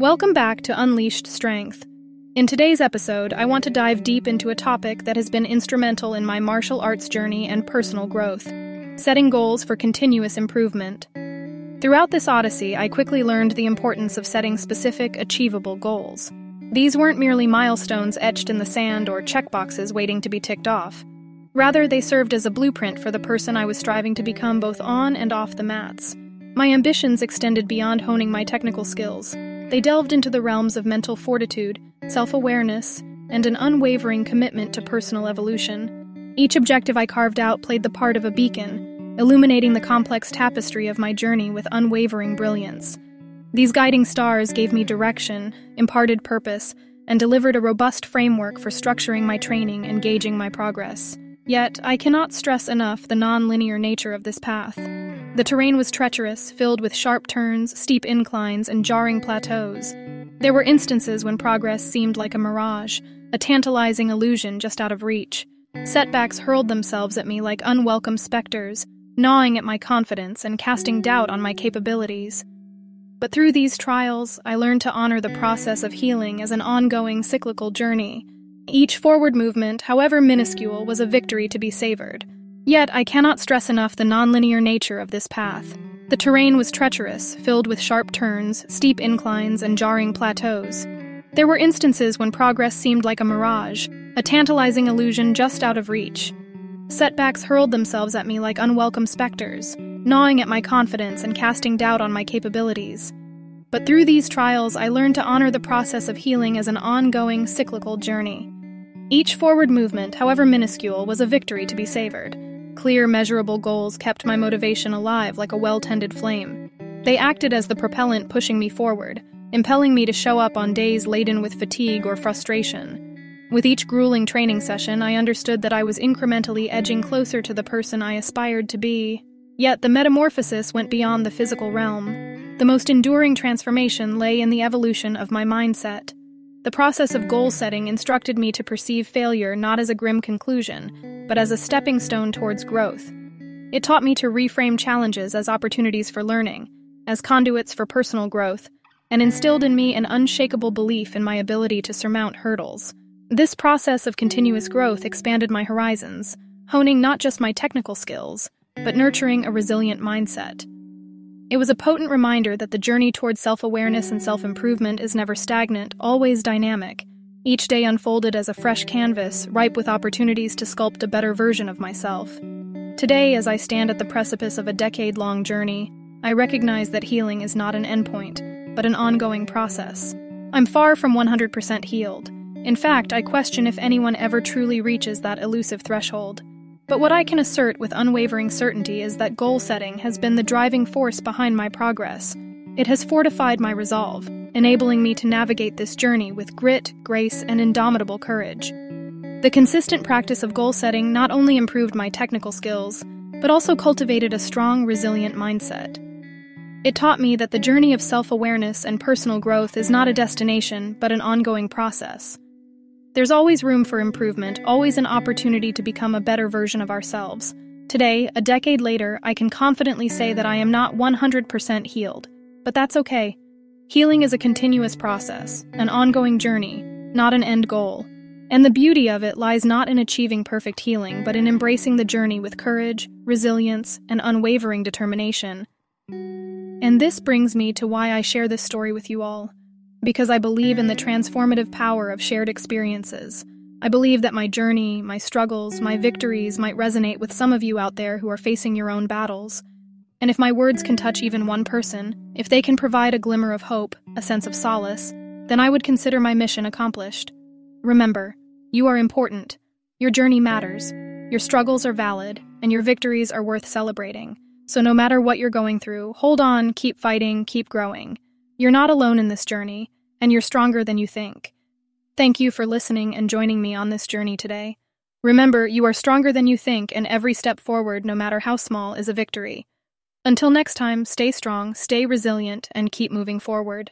Welcome back to Unleashed Strength. In today's episode, I want to dive deep into a topic that has been instrumental in my martial arts journey and personal growth setting goals for continuous improvement. Throughout this odyssey, I quickly learned the importance of setting specific, achievable goals. These weren't merely milestones etched in the sand or checkboxes waiting to be ticked off. Rather, they served as a blueprint for the person I was striving to become both on and off the mats. My ambitions extended beyond honing my technical skills. They delved into the realms of mental fortitude, self awareness, and an unwavering commitment to personal evolution. Each objective I carved out played the part of a beacon, illuminating the complex tapestry of my journey with unwavering brilliance. These guiding stars gave me direction, imparted purpose, and delivered a robust framework for structuring my training and gauging my progress. Yet, I cannot stress enough the non-linear nature of this path. The terrain was treacherous, filled with sharp turns, steep inclines, and jarring plateaus. There were instances when progress seemed like a mirage, a tantalizing illusion just out of reach. Setbacks hurled themselves at me like unwelcome specters, gnawing at my confidence and casting doubt on my capabilities. But through these trials, I learned to honor the process of healing as an ongoing cyclical journey. Each forward movement, however minuscule, was a victory to be savored. Yet, I cannot stress enough the nonlinear nature of this path. The terrain was treacherous, filled with sharp turns, steep inclines, and jarring plateaus. There were instances when progress seemed like a mirage, a tantalizing illusion just out of reach. Setbacks hurled themselves at me like unwelcome specters, gnawing at my confidence and casting doubt on my capabilities. But through these trials, I learned to honor the process of healing as an ongoing, cyclical journey. Each forward movement, however minuscule, was a victory to be savored. Clear, measurable goals kept my motivation alive like a well tended flame. They acted as the propellant pushing me forward, impelling me to show up on days laden with fatigue or frustration. With each grueling training session, I understood that I was incrementally edging closer to the person I aspired to be. Yet the metamorphosis went beyond the physical realm. The most enduring transformation lay in the evolution of my mindset. The process of goal setting instructed me to perceive failure not as a grim conclusion, but as a stepping stone towards growth. It taught me to reframe challenges as opportunities for learning, as conduits for personal growth, and instilled in me an unshakable belief in my ability to surmount hurdles. This process of continuous growth expanded my horizons, honing not just my technical skills, but nurturing a resilient mindset. It was a potent reminder that the journey towards self awareness and self improvement is never stagnant, always dynamic. Each day unfolded as a fresh canvas, ripe with opportunities to sculpt a better version of myself. Today, as I stand at the precipice of a decade long journey, I recognize that healing is not an endpoint, but an ongoing process. I'm far from 100% healed. In fact, I question if anyone ever truly reaches that elusive threshold. But what I can assert with unwavering certainty is that goal setting has been the driving force behind my progress. It has fortified my resolve, enabling me to navigate this journey with grit, grace, and indomitable courage. The consistent practice of goal setting not only improved my technical skills, but also cultivated a strong, resilient mindset. It taught me that the journey of self awareness and personal growth is not a destination, but an ongoing process. There's always room for improvement, always an opportunity to become a better version of ourselves. Today, a decade later, I can confidently say that I am not 100% healed. But that's okay. Healing is a continuous process, an ongoing journey, not an end goal. And the beauty of it lies not in achieving perfect healing, but in embracing the journey with courage, resilience, and unwavering determination. And this brings me to why I share this story with you all because I believe in the transformative power of shared experiences. I believe that my journey, my struggles, my victories might resonate with some of you out there who are facing your own battles. And if my words can touch even one person, if they can provide a glimmer of hope, a sense of solace, then I would consider my mission accomplished. Remember, you are important. Your journey matters. Your struggles are valid, and your victories are worth celebrating. So no matter what you're going through, hold on, keep fighting, keep growing. You're not alone in this journey, and you're stronger than you think. Thank you for listening and joining me on this journey today. Remember, you are stronger than you think, and every step forward, no matter how small, is a victory. Until next time, stay strong, stay resilient, and keep moving forward.